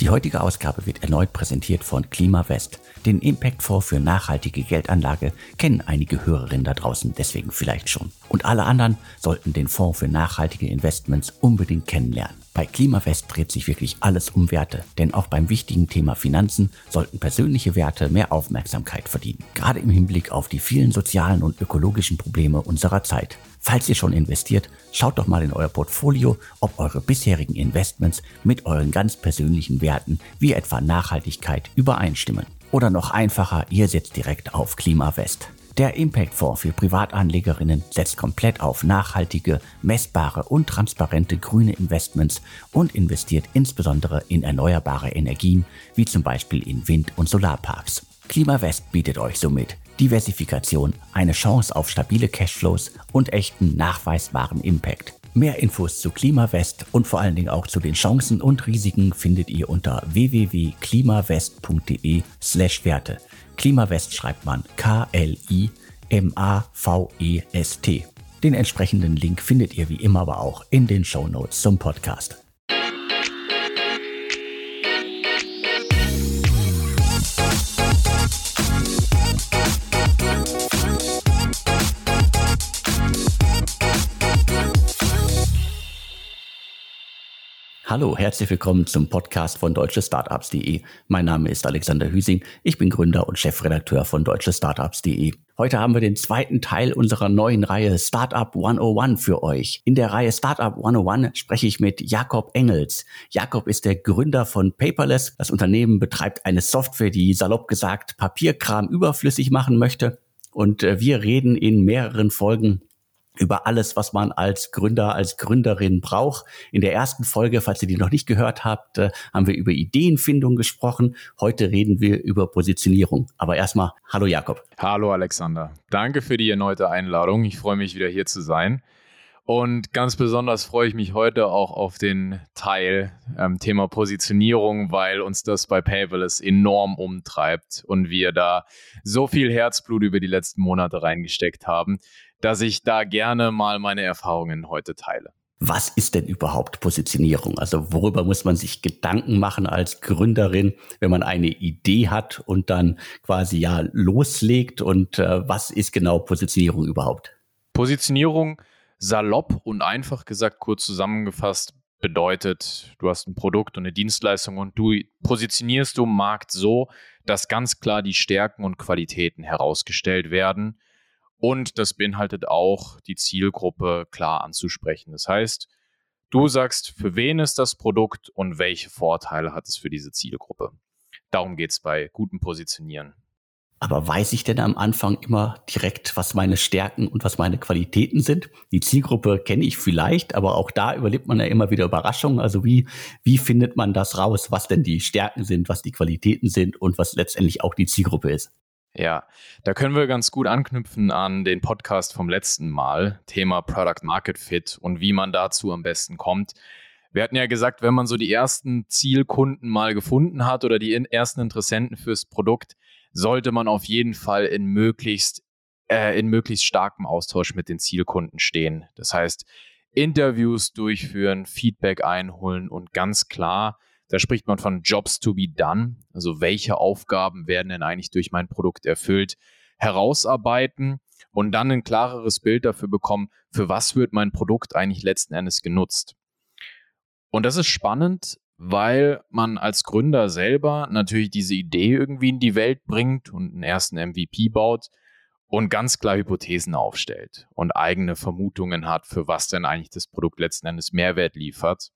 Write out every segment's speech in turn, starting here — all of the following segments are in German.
Die heutige Ausgabe wird erneut präsentiert von Klimawest. Den Impact-Fonds für nachhaltige Geldanlage kennen einige Hörerinnen da draußen deswegen vielleicht schon. Und alle anderen sollten den Fonds für nachhaltige Investments unbedingt kennenlernen. Bei Klimawest dreht sich wirklich alles um Werte, denn auch beim wichtigen Thema Finanzen sollten persönliche Werte mehr Aufmerksamkeit verdienen. Gerade im Hinblick auf die vielen sozialen und ökologischen Probleme unserer Zeit. Falls ihr schon investiert, schaut doch mal in euer Portfolio, ob eure bisherigen Investments mit euren ganz persönlichen Werten wie etwa Nachhaltigkeit übereinstimmen. Oder noch einfacher, ihr setzt direkt auf Klimawest. Der Impact Fonds für Privatanlegerinnen setzt komplett auf nachhaltige, messbare und transparente grüne Investments und investiert insbesondere in erneuerbare Energien, wie zum Beispiel in Wind- und Solarparks. Klimawest bietet euch somit Diversifikation, eine Chance auf stabile Cashflows und echten nachweisbaren Impact. Mehr Infos zu Klimawest und vor allen Dingen auch zu den Chancen und Risiken findet ihr unter www.klimawest.de/werte. Klimawest schreibt man K-L-I-M-A-V-E-S-T. Den entsprechenden Link findet ihr wie immer aber auch in den Show Notes zum Podcast. Hallo, herzlich willkommen zum Podcast von deutschestartups.de. Mein Name ist Alexander Hüsing. Ich bin Gründer und Chefredakteur von deutschestartups.de. Heute haben wir den zweiten Teil unserer neuen Reihe Startup 101 für euch. In der Reihe Startup 101 spreche ich mit Jakob Engels. Jakob ist der Gründer von Paperless. Das Unternehmen betreibt eine Software, die salopp gesagt Papierkram überflüssig machen möchte. Und äh, wir reden in mehreren Folgen über alles, was man als Gründer, als Gründerin braucht. In der ersten Folge, falls ihr die noch nicht gehört habt, äh, haben wir über Ideenfindung gesprochen. Heute reden wir über Positionierung. Aber erstmal, hallo Jakob. Hallo Alexander. Danke für die erneute Einladung. Ich freue mich wieder hier zu sein. Und ganz besonders freue ich mich heute auch auf den Teil ähm, Thema Positionierung, weil uns das bei Paperless enorm umtreibt und wir da so viel Herzblut über die letzten Monate reingesteckt haben dass ich da gerne mal meine Erfahrungen heute teile. Was ist denn überhaupt Positionierung? Also worüber muss man sich Gedanken machen als Gründerin, wenn man eine Idee hat und dann quasi ja loslegt? Und äh, was ist genau Positionierung überhaupt? Positionierung, salopp und einfach gesagt, kurz zusammengefasst, bedeutet, du hast ein Produkt und eine Dienstleistung und du positionierst du im Markt so, dass ganz klar die Stärken und Qualitäten herausgestellt werden und das beinhaltet auch, die Zielgruppe klar anzusprechen. Das heißt, du sagst, für wen ist das Produkt und welche Vorteile hat es für diese Zielgruppe. Darum geht es bei gutem Positionieren. Aber weiß ich denn am Anfang immer direkt, was meine Stärken und was meine Qualitäten sind? Die Zielgruppe kenne ich vielleicht, aber auch da überlebt man ja immer wieder Überraschungen. Also wie, wie findet man das raus, was denn die Stärken sind, was die Qualitäten sind und was letztendlich auch die Zielgruppe ist? Ja, da können wir ganz gut anknüpfen an den Podcast vom letzten Mal, Thema Product Market Fit und wie man dazu am besten kommt. Wir hatten ja gesagt, wenn man so die ersten Zielkunden mal gefunden hat oder die ersten Interessenten fürs Produkt, sollte man auf jeden Fall in möglichst, äh, in möglichst starkem Austausch mit den Zielkunden stehen. Das heißt, Interviews durchführen, Feedback einholen und ganz klar da spricht man von Jobs to be done, also welche Aufgaben werden denn eigentlich durch mein Produkt erfüllt, herausarbeiten und dann ein klareres Bild dafür bekommen, für was wird mein Produkt eigentlich letzten Endes genutzt. Und das ist spannend, weil man als Gründer selber natürlich diese Idee irgendwie in die Welt bringt und einen ersten MVP baut und ganz klar Hypothesen aufstellt und eigene Vermutungen hat, für was denn eigentlich das Produkt letzten Endes Mehrwert liefert.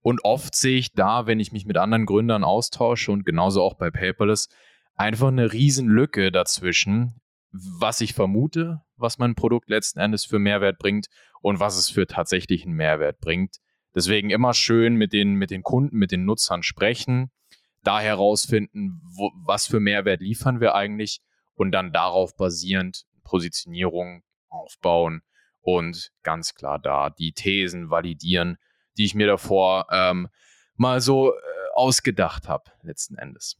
Und oft sehe ich da, wenn ich mich mit anderen Gründern austausche und genauso auch bei Paperless, einfach eine Riesenlücke dazwischen, was ich vermute, was mein Produkt letzten Endes für Mehrwert bringt und was es für tatsächlichen Mehrwert bringt. Deswegen immer schön mit den, mit den Kunden, mit den Nutzern sprechen, da herausfinden, wo, was für Mehrwert liefern wir eigentlich und dann darauf basierend Positionierung aufbauen und ganz klar da die Thesen validieren, die ich mir davor ähm, mal so äh, ausgedacht habe, letzten Endes.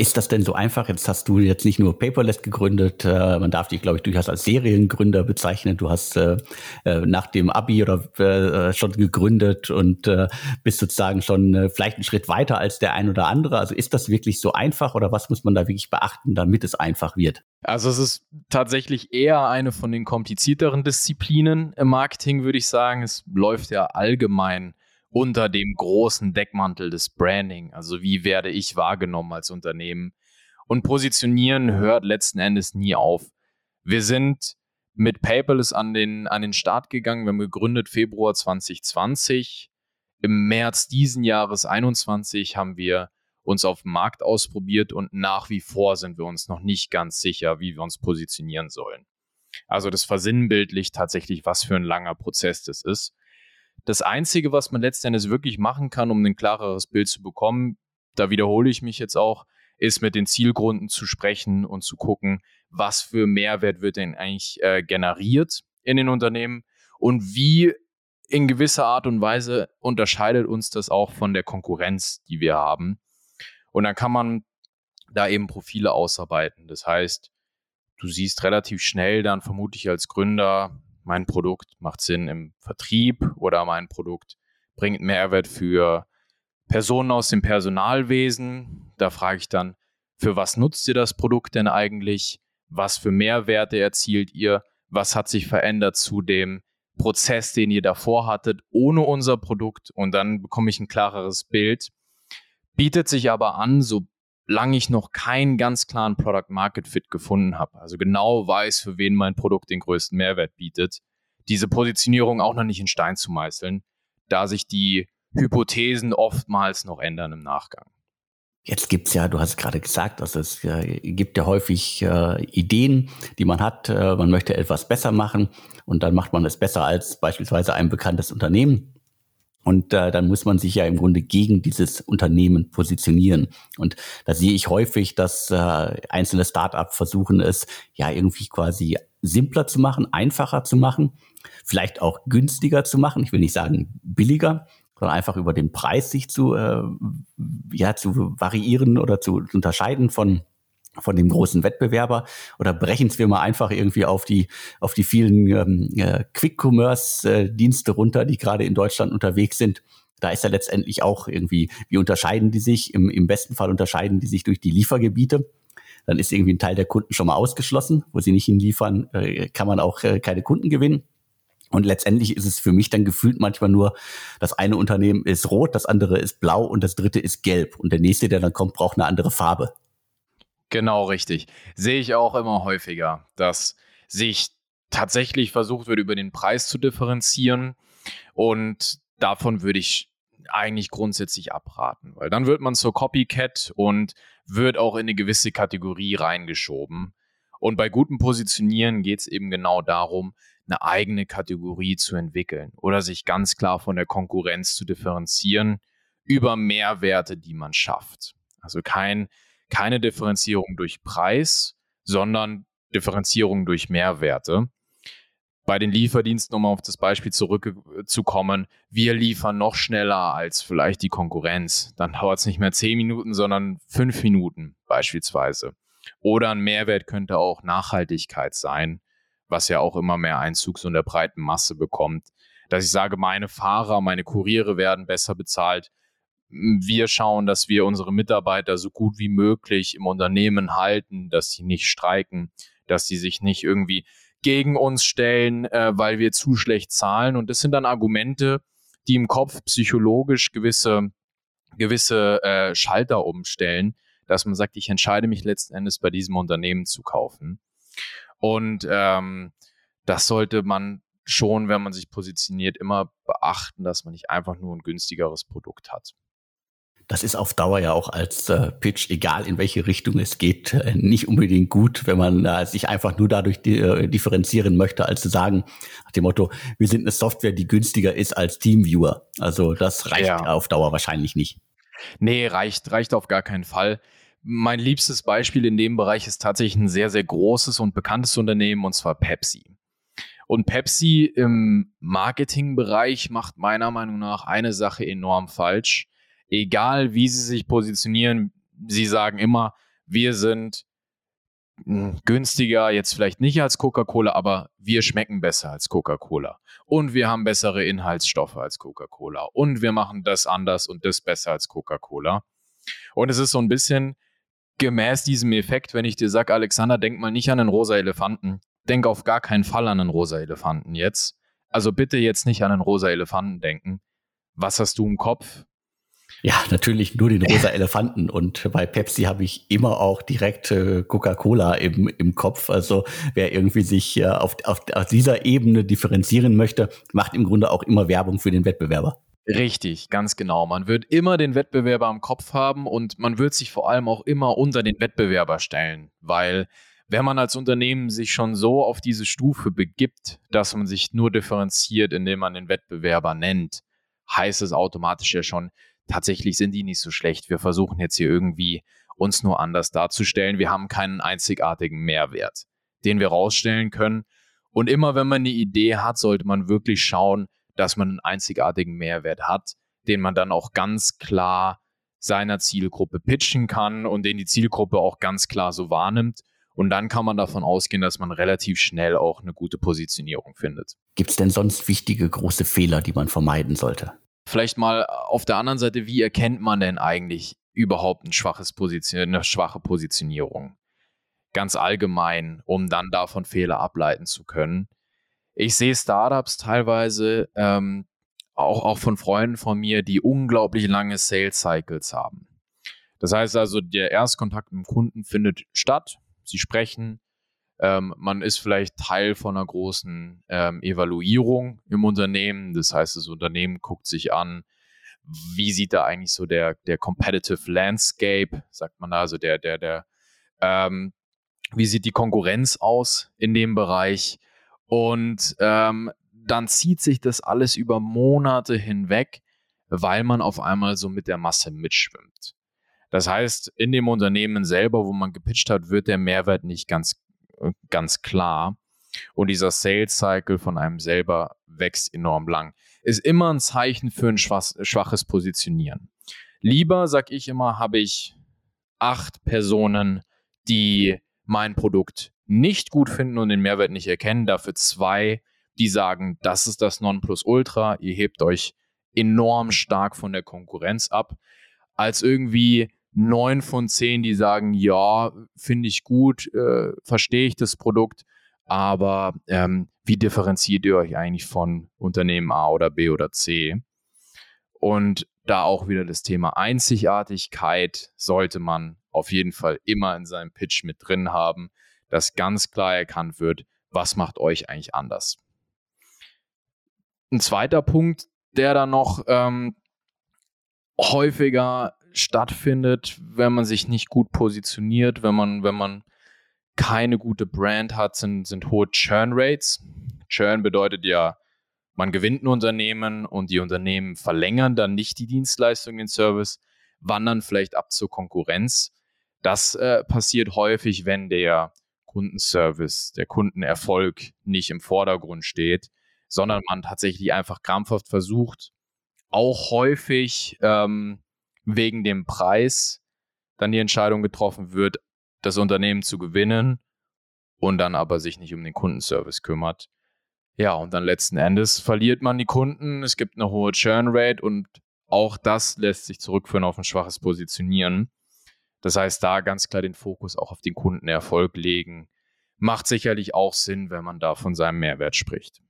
Ist das denn so einfach? Jetzt hast du jetzt nicht nur Paperless gegründet, äh, man darf dich, glaube ich, durchaus als Seriengründer bezeichnen. Du hast äh, äh, nach dem Abi oder äh, schon gegründet und äh, bist sozusagen schon äh, vielleicht einen Schritt weiter als der ein oder andere. Also ist das wirklich so einfach oder was muss man da wirklich beachten, damit es einfach wird? Also es ist tatsächlich eher eine von den komplizierteren Disziplinen im Marketing, würde ich sagen. Es läuft ja allgemein unter dem großen Deckmantel des Branding. Also wie werde ich wahrgenommen als Unternehmen? Und positionieren hört letzten Endes nie auf. Wir sind mit Paperless an den, an den Start gegangen. Wir haben gegründet Februar 2020. Im März diesen Jahres 21 haben wir uns auf dem Markt ausprobiert und nach wie vor sind wir uns noch nicht ganz sicher, wie wir uns positionieren sollen. Also das versinnbildlicht tatsächlich, was für ein langer Prozess das ist. Das Einzige, was man letztendlich wirklich machen kann, um ein klareres Bild zu bekommen, da wiederhole ich mich jetzt auch, ist mit den Zielgrunden zu sprechen und zu gucken, was für Mehrwert wird denn eigentlich äh, generiert in den Unternehmen und wie in gewisser Art und Weise unterscheidet uns das auch von der Konkurrenz, die wir haben. Und dann kann man da eben Profile ausarbeiten. Das heißt, du siehst relativ schnell dann vermutlich als Gründer, mein Produkt macht Sinn im Vertrieb oder mein Produkt bringt Mehrwert für Personen aus dem Personalwesen. Da frage ich dann, für was nutzt ihr das Produkt denn eigentlich? Was für Mehrwerte erzielt ihr? Was hat sich verändert zu dem Prozess, den ihr davor hattet, ohne unser Produkt? Und dann bekomme ich ein klareres Bild. Bietet sich aber an, so solange ich noch keinen ganz klaren Product Market Fit gefunden habe, also genau weiß, für wen mein Produkt den größten Mehrwert bietet, diese Positionierung auch noch nicht in Stein zu meißeln, da sich die Hypothesen oftmals noch ändern im Nachgang. Jetzt gibt's ja, du hast gerade gesagt, also es äh, gibt ja häufig äh, Ideen, die man hat. Äh, man möchte etwas besser machen und dann macht man es besser als beispielsweise ein bekanntes Unternehmen. Und äh, dann muss man sich ja im Grunde gegen dieses Unternehmen positionieren. Und da sehe ich häufig, dass äh, einzelne Start-up versuchen es ja irgendwie quasi simpler zu machen, einfacher zu machen, vielleicht auch günstiger zu machen. Ich will nicht sagen billiger, sondern einfach über den Preis sich zu, äh, ja, zu variieren oder zu unterscheiden von von dem großen Wettbewerber oder brechen wir mal einfach irgendwie auf die auf die vielen ähm, äh, Quick-Commerce-Dienste runter, die gerade in Deutschland unterwegs sind. Da ist ja letztendlich auch irgendwie, wie unterscheiden die sich? Im, Im besten Fall unterscheiden die sich durch die Liefergebiete. Dann ist irgendwie ein Teil der Kunden schon mal ausgeschlossen. Wo sie nicht hinliefern, äh, kann man auch äh, keine Kunden gewinnen. Und letztendlich ist es für mich dann gefühlt manchmal nur, das eine Unternehmen ist rot, das andere ist blau und das dritte ist gelb. Und der nächste, der dann kommt, braucht eine andere Farbe. Genau richtig. Sehe ich auch immer häufiger, dass sich tatsächlich versucht wird, über den Preis zu differenzieren. Und davon würde ich eigentlich grundsätzlich abraten, weil dann wird man zur Copycat und wird auch in eine gewisse Kategorie reingeschoben. Und bei gutem Positionieren geht es eben genau darum, eine eigene Kategorie zu entwickeln oder sich ganz klar von der Konkurrenz zu differenzieren über Mehrwerte, die man schafft. Also kein keine Differenzierung durch Preis, sondern Differenzierung durch Mehrwerte. Bei den Lieferdiensten, um auf das Beispiel zurückzukommen, wir liefern noch schneller als vielleicht die Konkurrenz. Dann dauert es nicht mehr zehn Minuten, sondern fünf Minuten beispielsweise. Oder ein Mehrwert könnte auch Nachhaltigkeit sein, was ja auch immer mehr Einzug so in der breiten Masse bekommt. Dass ich sage, meine Fahrer, meine Kuriere werden besser bezahlt, wir schauen, dass wir unsere Mitarbeiter so gut wie möglich im Unternehmen halten, dass sie nicht streiken, dass sie sich nicht irgendwie gegen uns stellen, äh, weil wir zu schlecht zahlen. Und das sind dann Argumente, die im Kopf psychologisch gewisse, gewisse äh, Schalter umstellen, dass man sagt, ich entscheide mich letzten Endes bei diesem Unternehmen zu kaufen. Und ähm, das sollte man schon, wenn man sich positioniert, immer beachten, dass man nicht einfach nur ein günstigeres Produkt hat das ist auf Dauer ja auch als äh, Pitch, egal in welche Richtung es geht, äh, nicht unbedingt gut, wenn man äh, sich einfach nur dadurch di äh, differenzieren möchte, als zu sagen, nach dem Motto, wir sind eine Software, die günstiger ist als Teamviewer. Also das reicht ja. auf Dauer wahrscheinlich nicht. Nee, reicht, reicht auf gar keinen Fall. Mein liebstes Beispiel in dem Bereich ist tatsächlich ein sehr, sehr großes und bekanntes Unternehmen, und zwar Pepsi. Und Pepsi im Marketingbereich macht meiner Meinung nach eine Sache enorm falsch egal wie sie sich positionieren, sie sagen immer, wir sind hm, günstiger, jetzt vielleicht nicht als Coca-Cola, aber wir schmecken besser als Coca-Cola. Und wir haben bessere Inhaltsstoffe als Coca-Cola. Und wir machen das anders und das besser als Coca-Cola. Und es ist so ein bisschen gemäß diesem Effekt, wenn ich dir sage, Alexander, denk mal nicht an einen rosa Elefanten. Denk auf gar keinen Fall an einen rosa Elefanten jetzt. Also bitte jetzt nicht an einen rosa Elefanten denken. Was hast du im Kopf? Ja, natürlich nur den rosa Elefanten. Und bei Pepsi habe ich immer auch direkt äh, Coca-Cola im, im Kopf. Also wer irgendwie sich äh, auf, auf, auf dieser Ebene differenzieren möchte, macht im Grunde auch immer Werbung für den Wettbewerber. Richtig, ganz genau. Man wird immer den Wettbewerber im Kopf haben und man wird sich vor allem auch immer unter den Wettbewerber stellen, weil wenn man als Unternehmen sich schon so auf diese Stufe begibt, dass man sich nur differenziert, indem man den Wettbewerber nennt, heißt es automatisch ja schon, tatsächlich sind die nicht so schlecht. Wir versuchen jetzt hier irgendwie uns nur anders darzustellen. Wir haben keinen einzigartigen Mehrwert, den wir rausstellen können. Und immer wenn man eine Idee hat, sollte man wirklich schauen, dass man einen einzigartigen Mehrwert hat, den man dann auch ganz klar seiner Zielgruppe pitchen kann und den die Zielgruppe auch ganz klar so wahrnimmt. Und dann kann man davon ausgehen, dass man relativ schnell auch eine gute Positionierung findet. Gibt es denn sonst wichtige große Fehler, die man vermeiden sollte? Vielleicht mal auf der anderen Seite, wie erkennt man denn eigentlich überhaupt ein schwaches Position, eine schwache Positionierung? Ganz allgemein, um dann davon Fehler ableiten zu können. Ich sehe Startups teilweise ähm, auch, auch von Freunden von mir, die unglaublich lange Sales Cycles haben. Das heißt also, der Erstkontakt mit dem Kunden findet statt. Sie sprechen, ähm, man ist vielleicht Teil von einer großen ähm, Evaluierung im Unternehmen. Das heißt, das Unternehmen guckt sich an, wie sieht da eigentlich so der, der Competitive Landscape, sagt man da, also der, der, der, ähm, wie sieht die Konkurrenz aus in dem Bereich? Und ähm, dann zieht sich das alles über Monate hinweg, weil man auf einmal so mit der Masse mitschwimmt. Das heißt, in dem Unternehmen selber, wo man gepitcht hat, wird der Mehrwert nicht ganz ganz klar. Und dieser Sales Cycle von einem selber wächst enorm lang. Ist immer ein Zeichen für ein schwaches Positionieren. Lieber, sag ich immer, habe ich acht Personen, die mein Produkt nicht gut finden und den Mehrwert nicht erkennen. Dafür zwei, die sagen, das ist das Nonplusultra. Ihr hebt euch enorm stark von der Konkurrenz ab, als irgendwie neun von zehn, die sagen, ja, finde ich gut, äh, verstehe ich das Produkt, aber ähm, wie differenziert ihr euch eigentlich von Unternehmen A oder B oder C? Und da auch wieder das Thema Einzigartigkeit sollte man auf jeden Fall immer in seinem Pitch mit drin haben, dass ganz klar erkannt wird, was macht euch eigentlich anders. Ein zweiter Punkt, der da noch ähm, häufiger stattfindet, wenn man sich nicht gut positioniert, wenn man, wenn man keine gute Brand hat, sind, sind hohe Churn Rates. Churn bedeutet ja, man gewinnt ein Unternehmen und die Unternehmen verlängern dann nicht die Dienstleistung, den Service, wandern vielleicht ab zur Konkurrenz. Das äh, passiert häufig, wenn der Kundenservice, der Kundenerfolg nicht im Vordergrund steht, sondern man tatsächlich einfach krampfhaft versucht, auch häufig ähm, wegen dem Preis dann die Entscheidung getroffen wird, das Unternehmen zu gewinnen und dann aber sich nicht um den Kundenservice kümmert. Ja, und dann letzten Endes verliert man die Kunden, es gibt eine hohe Churn Rate und auch das lässt sich zurückführen auf ein schwaches Positionieren. Das heißt, da ganz klar den Fokus auch auf den Kundenerfolg legen, macht sicherlich auch Sinn, wenn man da von seinem Mehrwert spricht.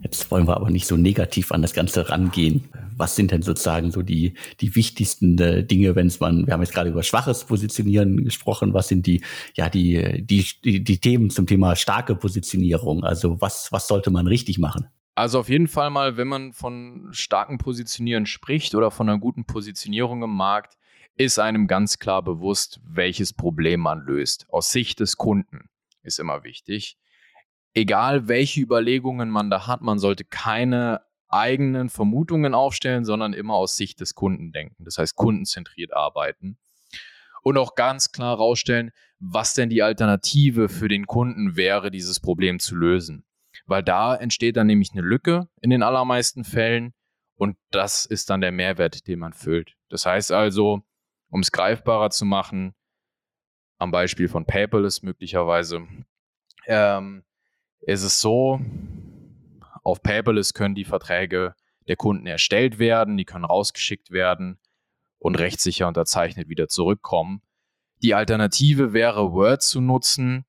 Jetzt wollen wir aber nicht so negativ an das Ganze rangehen. Was sind denn sozusagen so die, die wichtigsten äh, Dinge, wenn es man, wir haben jetzt gerade über schwaches Positionieren gesprochen, was sind die, ja, die, die, die, die Themen zum Thema starke Positionierung? Also was, was sollte man richtig machen? Also auf jeden Fall mal, wenn man von starken Positionieren spricht oder von einer guten Positionierung im Markt, ist einem ganz klar bewusst, welches Problem man löst. Aus Sicht des Kunden ist immer wichtig egal welche Überlegungen man da hat, man sollte keine eigenen Vermutungen aufstellen, sondern immer aus Sicht des Kunden denken. Das heißt, kundenzentriert arbeiten. Und auch ganz klar herausstellen, was denn die Alternative für den Kunden wäre, dieses Problem zu lösen. Weil da entsteht dann nämlich eine Lücke in den allermeisten Fällen und das ist dann der Mehrwert, den man füllt. Das heißt also, um es greifbarer zu machen, am Beispiel von Paperless möglicherweise, ähm, ist es so, auf Paperless können die Verträge der Kunden erstellt werden, die können rausgeschickt werden und rechtssicher unterzeichnet wieder zurückkommen. Die Alternative wäre, Word zu nutzen,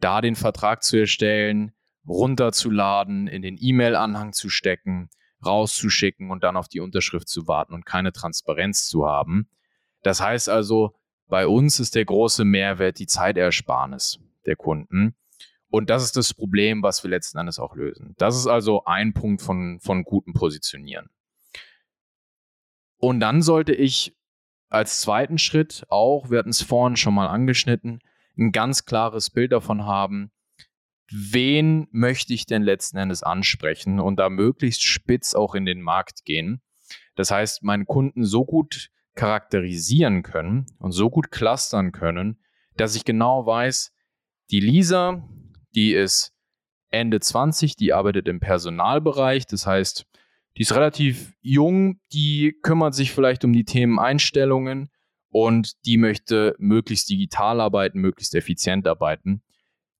da den Vertrag zu erstellen, runterzuladen, in den E-Mail-Anhang zu stecken, rauszuschicken und dann auf die Unterschrift zu warten und keine Transparenz zu haben. Das heißt also, bei uns ist der große Mehrwert die Zeitersparnis der Kunden. Und das ist das Problem, was wir letzten Endes auch lösen. Das ist also ein Punkt von, von gutem Positionieren. Und dann sollte ich als zweiten Schritt auch, wir hatten es vorhin schon mal angeschnitten, ein ganz klares Bild davon haben, wen möchte ich denn letzten Endes ansprechen und da möglichst spitz auch in den Markt gehen. Das heißt, meinen Kunden so gut charakterisieren können und so gut clustern können, dass ich genau weiß, die Lisa, die ist Ende 20, die arbeitet im Personalbereich, das heißt, die ist relativ jung, die kümmert sich vielleicht um die Themen Einstellungen und die möchte möglichst digital arbeiten, möglichst effizient arbeiten.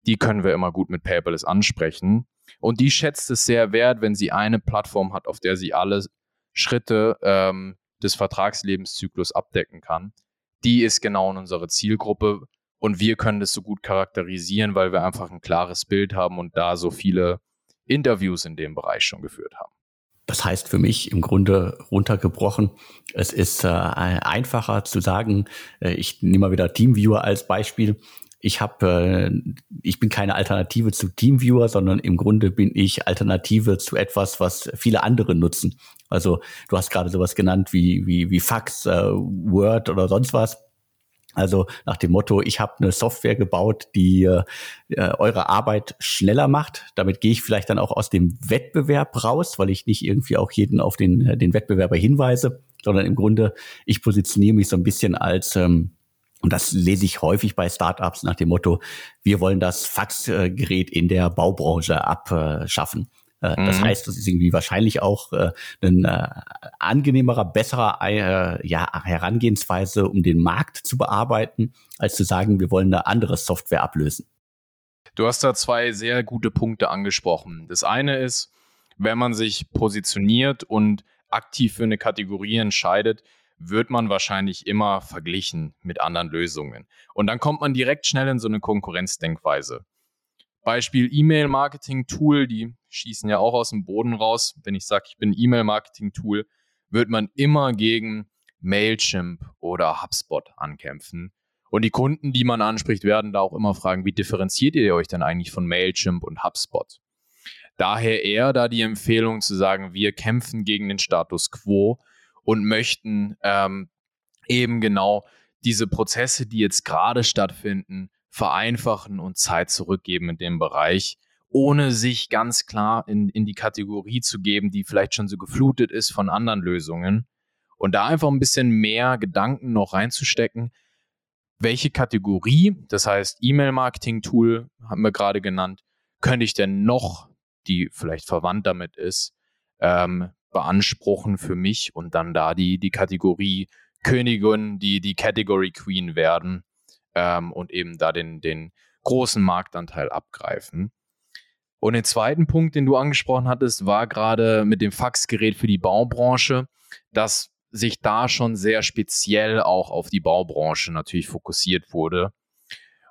Die können wir immer gut mit Paperless ansprechen. Und die schätzt es sehr wert, wenn sie eine Plattform hat, auf der sie alle Schritte ähm, des Vertragslebenszyklus abdecken kann. Die ist genau in unserer Zielgruppe und wir können das so gut charakterisieren, weil wir einfach ein klares Bild haben und da so viele Interviews in dem Bereich schon geführt haben. Das heißt für mich im Grunde runtergebrochen, es ist äh, einfacher zu sagen, äh, ich nehme mal wieder Teamviewer als Beispiel. Ich habe, äh, ich bin keine Alternative zu Teamviewer, sondern im Grunde bin ich Alternative zu etwas, was viele andere nutzen. Also du hast gerade sowas genannt wie wie wie Fax, äh, Word oder sonst was. Also nach dem Motto, ich habe eine Software gebaut, die äh, eure Arbeit schneller macht. Damit gehe ich vielleicht dann auch aus dem Wettbewerb raus, weil ich nicht irgendwie auch jeden auf den, äh, den Wettbewerber hinweise, sondern im Grunde, ich positioniere mich so ein bisschen als, ähm, und das lese ich häufig bei Startups nach dem Motto, wir wollen das Faxgerät in der Baubranche abschaffen. Äh, das mhm. heißt, das ist irgendwie wahrscheinlich auch äh, ein äh, angenehmerer, besserer äh, ja, Herangehensweise, um den Markt zu bearbeiten, als zu sagen, wir wollen eine andere Software ablösen. Du hast da zwei sehr gute Punkte angesprochen. Das eine ist, wenn man sich positioniert und aktiv für eine Kategorie entscheidet, wird man wahrscheinlich immer verglichen mit anderen Lösungen. Und dann kommt man direkt schnell in so eine Konkurrenzdenkweise. Beispiel E-Mail-Marketing-Tool, die schießen ja auch aus dem Boden raus. Wenn ich sage, ich bin E-Mail-Marketing-Tool, wird man immer gegen Mailchimp oder HubSpot ankämpfen. Und die Kunden, die man anspricht, werden da auch immer fragen, wie differenziert ihr euch denn eigentlich von Mailchimp und HubSpot? Daher eher da die Empfehlung zu sagen, wir kämpfen gegen den Status quo und möchten ähm, eben genau diese Prozesse, die jetzt gerade stattfinden, vereinfachen und Zeit zurückgeben in dem Bereich, ohne sich ganz klar in, in die Kategorie zu geben, die vielleicht schon so geflutet ist von anderen Lösungen. Und da einfach ein bisschen mehr Gedanken noch reinzustecken, welche Kategorie, das heißt E-Mail-Marketing-Tool, haben wir gerade genannt, könnte ich denn noch, die vielleicht verwandt damit ist, ähm, beanspruchen für mich und dann da die, die Kategorie Königin, die die Category Queen werden ähm, und eben da den, den großen Marktanteil abgreifen. Und den zweiten Punkt, den du angesprochen hattest, war gerade mit dem Faxgerät für die Baubranche, dass sich da schon sehr speziell auch auf die Baubranche natürlich fokussiert wurde.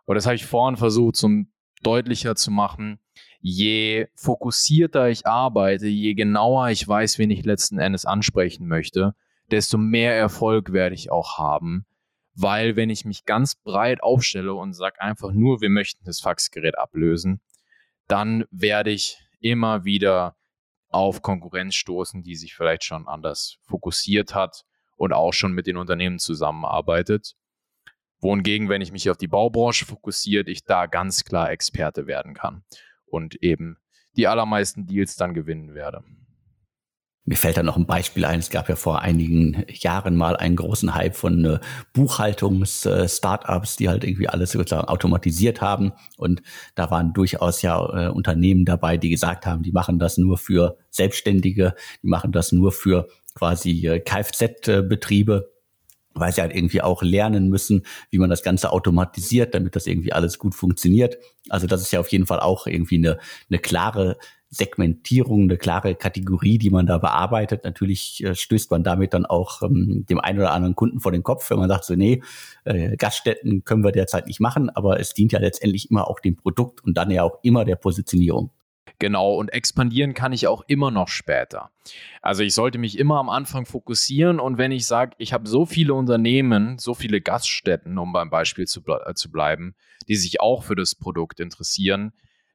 Und das habe ich vorhin versucht, zum deutlicher zu machen. Je fokussierter ich arbeite, je genauer ich weiß, wen ich letzten Endes ansprechen möchte, desto mehr Erfolg werde ich auch haben weil wenn ich mich ganz breit aufstelle und sage einfach nur, wir möchten das Faxgerät ablösen, dann werde ich immer wieder auf Konkurrenz stoßen, die sich vielleicht schon anders fokussiert hat und auch schon mit den Unternehmen zusammenarbeitet. Wohingegen, wenn ich mich auf die Baubranche fokussiert, ich da ganz klar Experte werden kann und eben die allermeisten Deals dann gewinnen werde. Mir fällt da noch ein Beispiel ein. Es gab ja vor einigen Jahren mal einen großen Hype von äh, Buchhaltungs-Startups, die halt irgendwie alles sozusagen automatisiert haben. Und da waren durchaus ja äh, Unternehmen dabei, die gesagt haben, die machen das nur für Selbstständige, die machen das nur für quasi äh, Kfz-Betriebe. weil sie halt irgendwie auch lernen müssen, wie man das Ganze automatisiert, damit das irgendwie alles gut funktioniert. Also das ist ja auf jeden Fall auch irgendwie eine, eine klare Segmentierung, eine klare Kategorie, die man da bearbeitet. Natürlich äh, stößt man damit dann auch ähm, dem einen oder anderen Kunden vor den Kopf, wenn man sagt so, nee, äh, Gaststätten können wir derzeit nicht machen, aber es dient ja letztendlich immer auch dem Produkt und dann ja auch immer der Positionierung. Genau, und expandieren kann ich auch immer noch später. Also ich sollte mich immer am Anfang fokussieren und wenn ich sage, ich habe so viele Unternehmen, so viele Gaststätten, um beim Beispiel zu, äh, zu bleiben, die sich auch für das Produkt interessieren,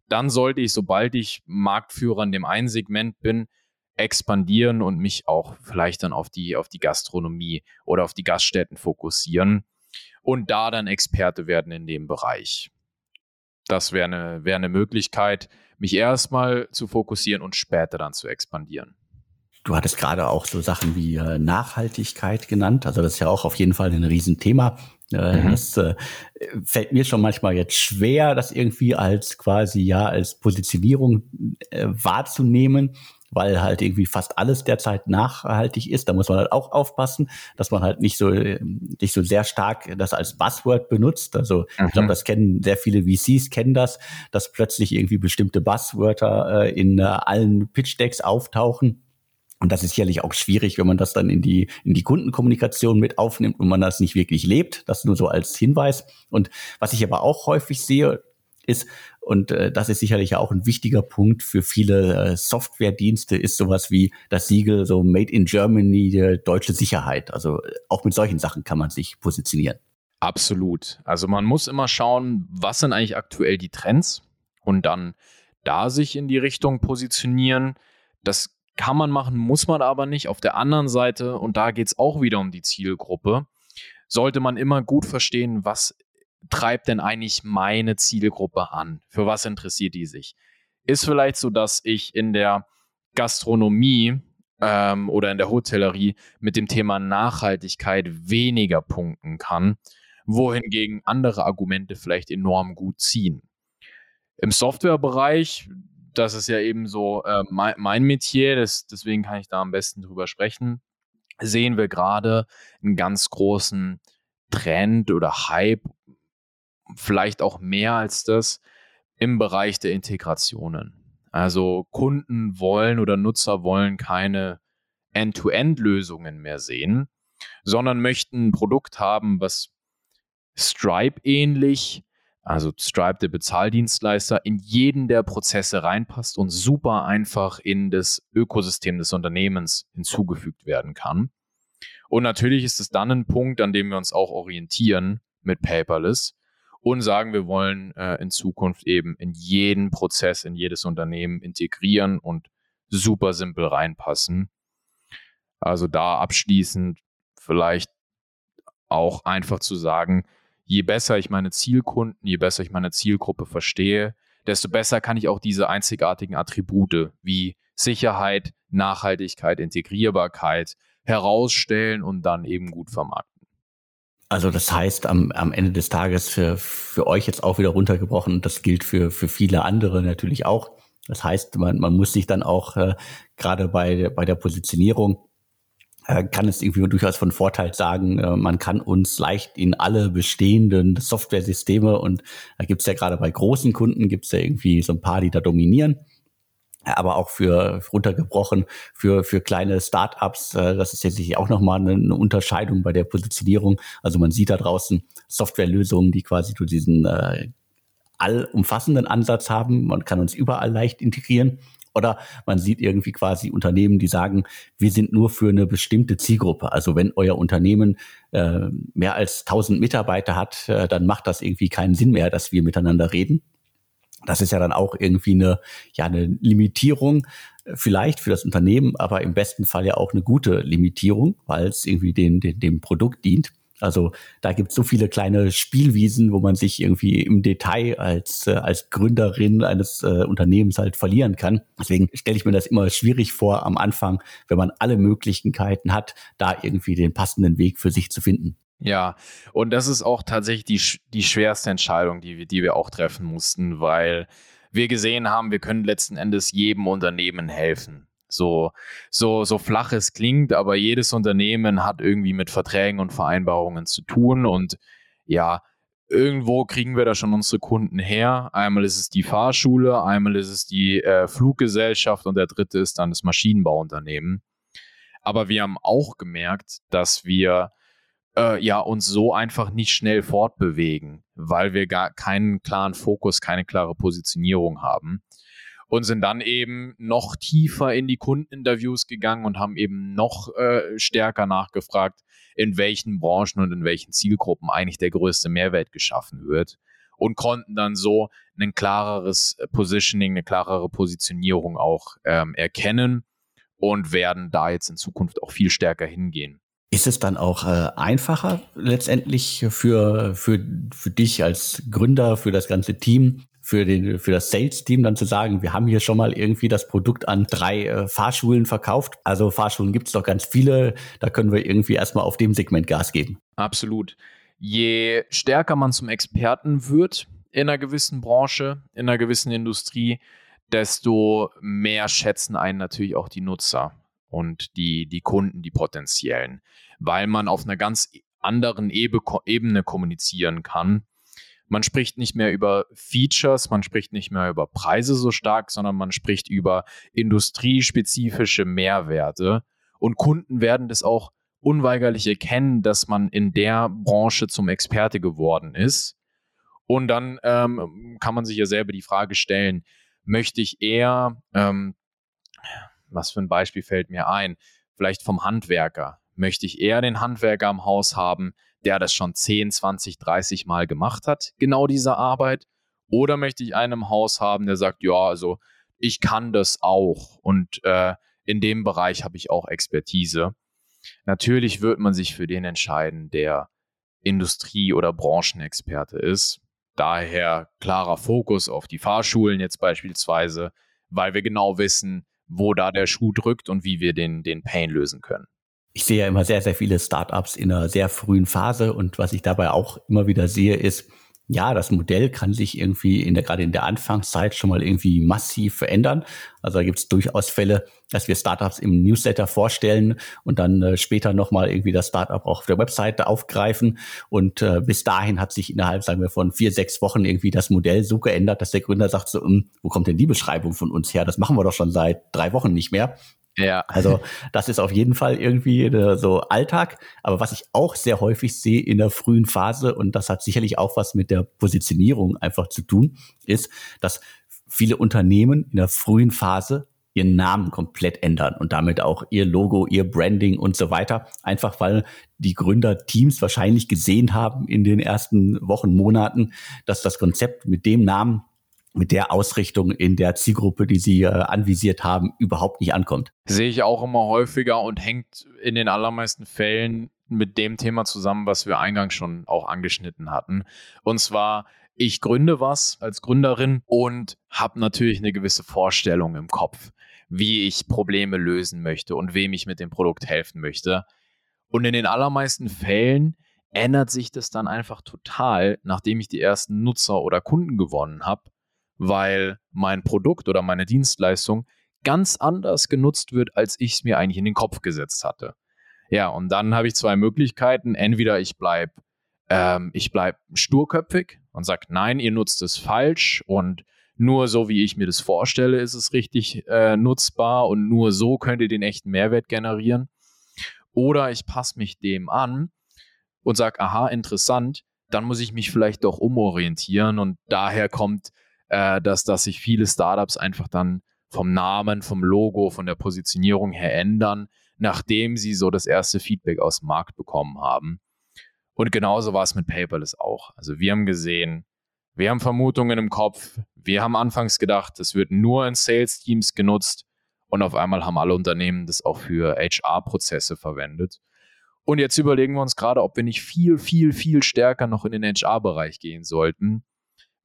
dann sollte ich, sobald ich Marktführer in dem einen Segment bin, expandieren und mich auch vielleicht dann auf die, auf die Gastronomie oder auf die Gaststätten fokussieren und da dann Experte werden in dem Bereich. Das wäre eine, wär eine Möglichkeit, mich erstmal zu fokussieren und später dann zu expandieren. Du hattest gerade auch so Sachen wie äh, Nachhaltigkeit genannt. Also das ist ja auch auf jeden Fall ein Riesenthema. Äh, mhm. Das äh, fällt mir schon manchmal jetzt schwer, das irgendwie als quasi ja als Positionierung äh, wahrzunehmen, weil halt irgendwie fast alles derzeit nachhaltig ist. Da muss man halt auch aufpassen, dass man halt nicht so nicht so sehr stark das als Buzzword benutzt. Also mhm. ich glaube, das kennen sehr viele VCs kennen das, dass plötzlich irgendwie bestimmte Buzzwörter äh, in äh, allen Pitch Decks auftauchen und das ist sicherlich auch schwierig, wenn man das dann in die, in die Kundenkommunikation mit aufnimmt und man das nicht wirklich lebt. Das nur so als Hinweis. Und was ich aber auch häufig sehe, ist, und äh, das ist sicherlich auch ein wichtiger Punkt für viele äh, Softwaredienste, ist sowas wie das Siegel so Made in Germany, äh, deutsche Sicherheit. Also äh, auch mit solchen Sachen kann man sich positionieren. Absolut. Also man muss immer schauen, was sind eigentlich aktuell die Trends und dann da sich in die Richtung positionieren. Das kann man machen, muss man aber nicht. Auf der anderen Seite, und da geht es auch wieder um die Zielgruppe, sollte man immer gut verstehen, was treibt denn eigentlich meine Zielgruppe an? Für was interessiert die sich? Ist vielleicht so, dass ich in der Gastronomie ähm, oder in der Hotellerie mit dem Thema Nachhaltigkeit weniger punkten kann, wohingegen andere Argumente vielleicht enorm gut ziehen. Im Softwarebereich, das ist ja eben so äh, mein, mein Metier, das, deswegen kann ich da am besten drüber sprechen, sehen wir gerade einen ganz großen Trend oder Hype, vielleicht auch mehr als das, im Bereich der Integrationen. Also Kunden wollen oder Nutzer wollen keine End-to-End-Lösungen mehr sehen, sondern möchten ein Produkt haben, was Stripe ähnlich also Stripe, der Bezahldienstleister, in jeden der Prozesse reinpasst und super einfach in das Ökosystem des Unternehmens hinzugefügt werden kann. Und natürlich ist es dann ein Punkt, an dem wir uns auch orientieren mit Paperless und sagen, wir wollen äh, in Zukunft eben in jeden Prozess, in jedes Unternehmen integrieren und super simpel reinpassen. Also da abschließend vielleicht auch einfach zu sagen, je besser ich meine Zielkunden, je besser ich meine Zielgruppe verstehe, desto besser kann ich auch diese einzigartigen Attribute wie Sicherheit, Nachhaltigkeit, Integrierbarkeit herausstellen und dann eben gut vermarkten. Also das heißt, am, am Ende des Tages für, für euch jetzt auch wieder runtergebrochen, das gilt für, für viele andere natürlich auch. Das heißt, man, man muss sich dann auch äh, gerade bei, bei der Positionierung kann es irgendwie durchaus von Vorteil sagen, äh, man kann uns leicht in alle bestehenden Software-Systeme und da gibt es ja gerade bei großen Kunden gibt es ja irgendwie so ein paar, die da dominieren. Aber auch für runtergebrochen, für, für kleine Startups, äh, das ist jetzt auch nochmal eine, eine Unterscheidung bei der Positionierung. Also man sieht da draußen Softwarelösungen, die quasi durch diesen äh, allumfassenden Ansatz haben. Man kann uns überall leicht integrieren. Oder man sieht irgendwie quasi Unternehmen, die sagen, wir sind nur für eine bestimmte Zielgruppe. Also wenn euer Unternehmen äh, mehr als 1000 Mitarbeiter hat, äh, dann macht das irgendwie keinen Sinn mehr, dass wir miteinander reden. Das ist ja dann auch irgendwie eine, ja, eine Limitierung äh, vielleicht für das Unternehmen, aber im besten Fall ja auch eine gute Limitierung, weil es irgendwie den, den, dem Produkt dient. Also da gibt es so viele kleine Spielwiesen, wo man sich irgendwie im Detail als, äh, als Gründerin eines äh, Unternehmens halt verlieren kann. Deswegen stelle ich mir das immer schwierig vor am Anfang, wenn man alle Möglichkeiten hat, da irgendwie den passenden Weg für sich zu finden. Ja, und das ist auch tatsächlich die, die schwerste Entscheidung, die wir, die wir auch treffen mussten, weil wir gesehen haben, wir können letzten Endes jedem Unternehmen helfen. So, so, so flach es klingt, aber jedes Unternehmen hat irgendwie mit Verträgen und Vereinbarungen zu tun und ja, irgendwo kriegen wir da schon unsere Kunden her. Einmal ist es die Fahrschule, einmal ist es die äh, Fluggesellschaft und der dritte ist dann das Maschinenbauunternehmen. Aber wir haben auch gemerkt, dass wir äh, ja uns so einfach nicht schnell fortbewegen, weil wir gar keinen klaren Fokus, keine klare Positionierung haben und sind dann eben noch tiefer in die Kundeninterviews gegangen und haben eben noch äh, stärker nachgefragt, in welchen Branchen und in welchen Zielgruppen eigentlich der größte Mehrwert geschaffen wird und konnten dann so ein klareres Positioning, eine klarere Positionierung auch ähm, erkennen und werden da jetzt in Zukunft auch viel stärker hingehen. Ist es dann auch äh, einfacher letztendlich für, für, für dich als Gründer, für das ganze Team, für, den, für das Sales-Team dann zu sagen, wir haben hier schon mal irgendwie das Produkt an drei äh, Fahrschulen verkauft. Also Fahrschulen gibt es doch ganz viele, da können wir irgendwie erstmal auf dem Segment Gas geben. Absolut. Je stärker man zum Experten wird in einer gewissen Branche, in einer gewissen Industrie, desto mehr schätzen einen natürlich auch die Nutzer und die, die Kunden, die potenziellen, weil man auf einer ganz anderen Ebene kommunizieren kann man spricht nicht mehr über Features, man spricht nicht mehr über Preise so stark, sondern man spricht über industriespezifische Mehrwerte. Und Kunden werden das auch unweigerlich erkennen, dass man in der Branche zum Experte geworden ist. Und dann ähm, kann man sich ja selber die Frage stellen, möchte ich eher, ähm, was für ein Beispiel fällt mir ein, vielleicht vom Handwerker, möchte ich eher den Handwerker am Haus haben, der das schon 10, 20, 30 Mal gemacht hat, genau diese Arbeit? Oder möchte ich einen im Haus haben, der sagt, ja, also ich kann das auch und äh, in dem Bereich habe ich auch Expertise. Natürlich wird man sich für den entscheiden, der Industrie- oder Branchenexperte ist. Daher klarer Fokus auf die Fahrschulen jetzt beispielsweise, weil wir genau wissen, wo da der Schuh drückt und wie wir den, den Pain lösen können ich sehe ja immer sehr, sehr viele Startups in einer sehr frühen Phase und was ich dabei auch immer wieder sehe, ist, ja, das Modell kann sich irgendwie in der, gerade in der Anfangszeit schon mal irgendwie massiv verändern. Also da gibt es durchaus Fälle, dass wir Startups im Newsletter vorstellen und dann äh, später nochmal irgendwie das Startup auch auf der Webseite aufgreifen. Und äh, bis dahin hat sich innerhalb, sagen wir, von vier, sechs Wochen irgendwie das Modell so geändert, dass der Gründer sagt so, hm, wo kommt denn die Beschreibung von uns her? Das machen wir doch schon seit drei Wochen nicht mehr. Ja. Also das ist auf jeden Fall irgendwie äh, so Alltag. Aber was ich auch sehr häufig sehe in der frühen Phase, und das hat sicherlich auch was mit der Positionierung einfach zu tun, ist, dass viele Unternehmen in der frühen Phase ihren Namen komplett ändern und damit auch ihr Logo, ihr Branding und so weiter. Einfach weil die Gründerteams wahrscheinlich gesehen haben in den ersten Wochen, Monaten, dass das Konzept mit dem Namen mit der Ausrichtung in der Zielgruppe, die Sie äh, anvisiert haben, überhaupt nicht ankommt. Sehe ich auch immer häufiger und hängt in den allermeisten Fällen mit dem Thema zusammen, was wir eingangs schon auch angeschnitten hatten. Und zwar, ich gründe was als Gründerin und habe natürlich eine gewisse Vorstellung im Kopf, wie ich Probleme lösen möchte und wem ich mit dem Produkt helfen möchte. Und in den allermeisten Fällen ändert sich das dann einfach total, nachdem ich die ersten Nutzer oder Kunden gewonnen habe weil mein Produkt oder meine Dienstleistung ganz anders genutzt wird, als ich es mir eigentlich in den Kopf gesetzt hatte. Ja, und dann habe ich zwei Möglichkeiten. Entweder ich bleibe ähm, bleib sturköpfig und sage, nein, ihr nutzt es falsch und nur so, wie ich mir das vorstelle, ist es richtig äh, nutzbar und nur so könnt ihr den echten Mehrwert generieren. Oder ich passe mich dem an und sage, aha, interessant, dann muss ich mich vielleicht doch umorientieren und daher kommt äh, dass, dass sich viele Startups einfach dann vom Namen, vom Logo, von der Positionierung her ändern, nachdem sie so das erste Feedback aus dem Markt bekommen haben. Und genauso war es mit Paperless auch. Also wir haben gesehen, wir haben Vermutungen im Kopf. Wir haben anfangs gedacht, es wird nur in Sales-Teams genutzt und auf einmal haben alle Unternehmen das auch für HR-Prozesse verwendet. Und jetzt überlegen wir uns gerade, ob wir nicht viel, viel, viel stärker noch in den HR-Bereich gehen sollten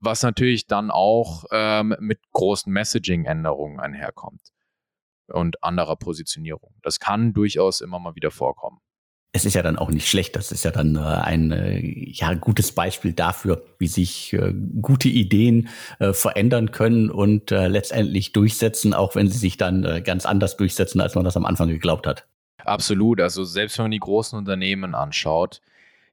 was natürlich dann auch ähm, mit großen Messaging-Änderungen einherkommt und anderer Positionierung. Das kann durchaus immer mal wieder vorkommen. es ist ja dann auch nicht schlecht. Das ist ja dann äh, ein äh, ja, gutes Beispiel dafür, wie sich äh, gute Ideen äh, verändern können und letztendlich durchsetzen, auch wenn sie sich dann ganz anders durchsetzen, als man das am Anfang geglaubt hat. Absolut. Also selbst wenn man die großen Unternehmen anschaut,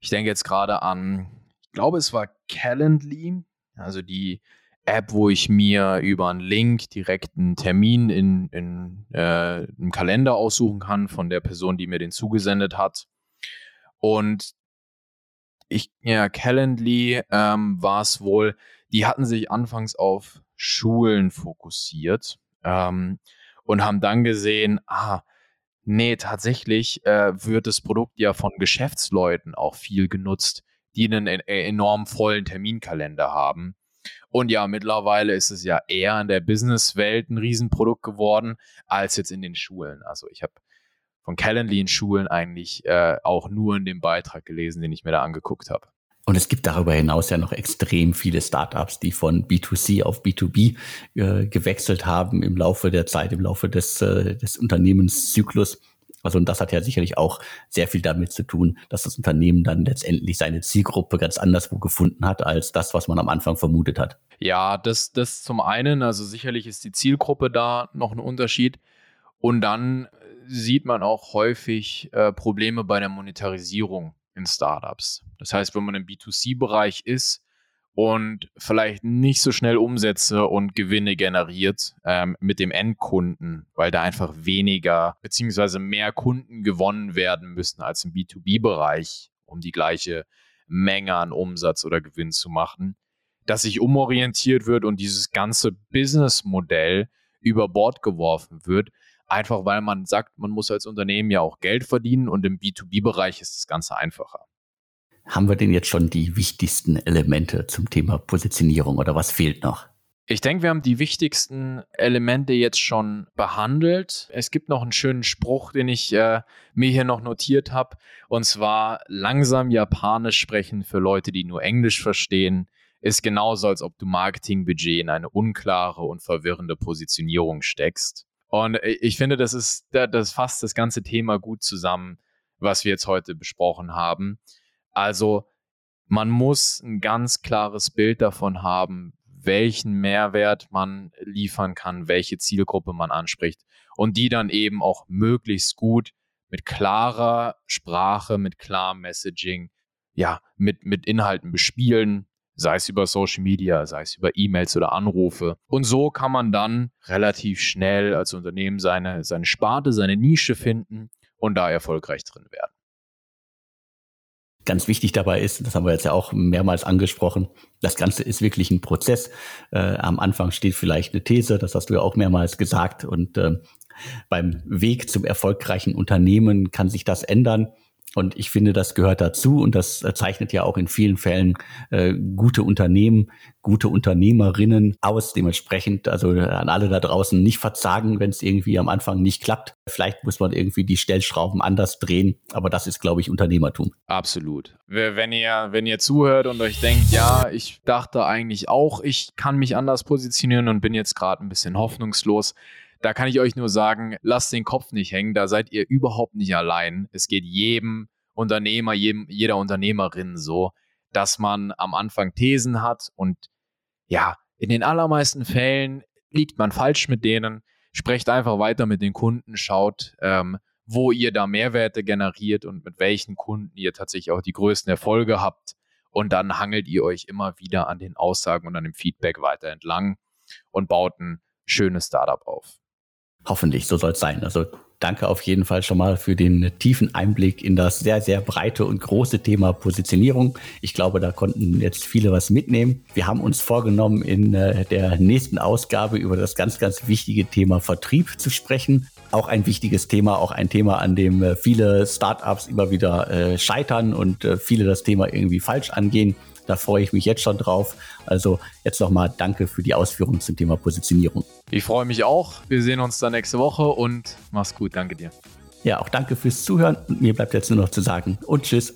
ich denke jetzt gerade an, ich glaube, es war Calendly, also die App, wo ich mir über einen Link direkt einen Termin in, in äh, einem Kalender aussuchen kann von der Person, die mir den zugesendet hat. Und ich, ja, Calendly ähm, war es wohl, die hatten sich anfangs auf Schulen fokussiert ähm, und haben dann gesehen, ah, nee, tatsächlich äh, wird das Produkt ja von Geschäftsleuten auch viel genutzt, die einen e-, enorm vollen Terminkalender haben. Und ja, mittlerweile ist es ja eher in der Businesswelt ein Riesenprodukt geworden, als jetzt in den Schulen. Also ich habe von Calendly in Schulen eigentlich äh, auch nur in dem Beitrag gelesen, den ich mir da angeguckt habe. Und es gibt darüber hinaus ja noch extrem viele Startups, die von B2C auf B2B äh, gewechselt haben im Laufe der Zeit, im Laufe des, äh, des Unternehmenszyklus. Also und das hat ja sicherlich auch sehr viel damit zu tun, dass das Unternehmen dann letztendlich seine Zielgruppe ganz anderswo gefunden hat, als das, was man am Anfang vermutet hat. Ja, das, das zum einen, also sicherlich ist die Zielgruppe da noch ein Unterschied. Und dann sieht man auch häufig äh, Probleme bei der Monetarisierung in Startups. Das heißt, wenn man im B2C-Bereich ist, und vielleicht nicht so schnell Umsätze und Gewinne generiert ähm, mit dem Endkunden, weil da einfach weniger beziehungsweise mehr Kunden gewonnen werden müssen als im B2B-Bereich, um die gleiche Menge an Umsatz oder Gewinn zu machen, dass sich umorientiert wird und dieses ganze Businessmodell über Bord geworfen wird, einfach weil man sagt, man muss als Unternehmen ja auch Geld verdienen und im B2B-Bereich ist das Ganze einfacher. Haben wir denn jetzt schon die wichtigsten Elemente zum Thema Positionierung oder was fehlt noch? Ich denke, wir haben die wichtigsten Elemente jetzt schon behandelt. Es gibt noch einen schönen Spruch, den ich äh, mir hier noch notiert habe. Und zwar, langsam Japanisch sprechen für Leute, die nur Englisch verstehen, ist genauso, als ob du Marketingbudget in eine unklare und verwirrende Positionierung steckst. Und ich finde, das ist, das fasst das ganze Thema gut zusammen, was wir jetzt heute besprochen haben. Also man muss ein ganz klares Bild davon haben, welchen Mehrwert man liefern kann, welche Zielgruppe man anspricht und die dann eben auch möglichst gut mit klarer Sprache, mit klarem Messaging, ja, mit, mit Inhalten bespielen, sei es über Social Media, sei es über E-Mails oder Anrufe. Und so kann man dann relativ schnell als Unternehmen seine, seine Sparte, seine Nische finden und da erfolgreich drin werden ganz wichtig dabei ist, das haben wir jetzt ja auch mehrmals angesprochen, das Ganze ist wirklich ein Prozess. Äh, am Anfang steht vielleicht eine These, das hast du ja auch mehrmals gesagt. Und äh, beim Weg zum erfolgreichen Unternehmen kann sich das ändern. Und ich finde, das gehört dazu und das äh, zeichnet ja auch in vielen Fällen äh, gute Unternehmen, gute Unternehmerinnen aus. Dementsprechend, also äh, an alle da draußen nicht verzagen, wenn es irgendwie am Anfang nicht klappt. Vielleicht muss man irgendwie die Stellschrauben anders drehen, aber das ist, glaube ich, Unternehmertum. Absolut. Wenn ihr, wenn ihr zuhört und euch denkt, ja, ich dachte eigentlich auch, ich kann mich anders positionieren und bin jetzt gerade ein bisschen hoffnungslos, da kann ich euch nur sagen, lasst den Kopf nicht hängen, da seid ihr überhaupt nicht allein. Es geht jedem Unternehmer, jedem, jeder Unternehmerin so, dass man am Anfang Thesen hat und ja, in den allermeisten Fällen liegt man falsch mit denen. Sprecht einfach weiter mit den Kunden, schaut, ähm, wo ihr da Mehrwerte generiert und mit welchen Kunden ihr tatsächlich auch die größten Erfolge habt. Und dann hangelt ihr euch immer wieder an den Aussagen und an dem Feedback weiter entlang und baut ein schönes Startup auf. Hoffentlich, so soll es sein. Also danke auf jeden Fall schon mal für den tiefen Einblick in das sehr, sehr breite und große Thema Positionierung. Ich glaube, da konnten jetzt viele was mitnehmen. Wir haben uns vorgenommen, in äh, der nächsten Ausgabe über das ganz, ganz wichtige Thema Vertrieb zu sprechen. Auch ein wichtiges Thema, auch ein Thema, an dem äh, viele Startups immer wieder äh, scheitern und viele das Thema irgendwie falsch angehen. Da freue ich mich jetzt schon drauf. Also jetzt nochmal danke für die Ausführungen zum Thema Positionierung. Ich freue mich auch. Wir sehen uns dann nächste Woche und mach's gut. Danke dir. Ja, auch danke fürs Zuhören. Und mir bleibt jetzt nur noch zu sagen und tschüss.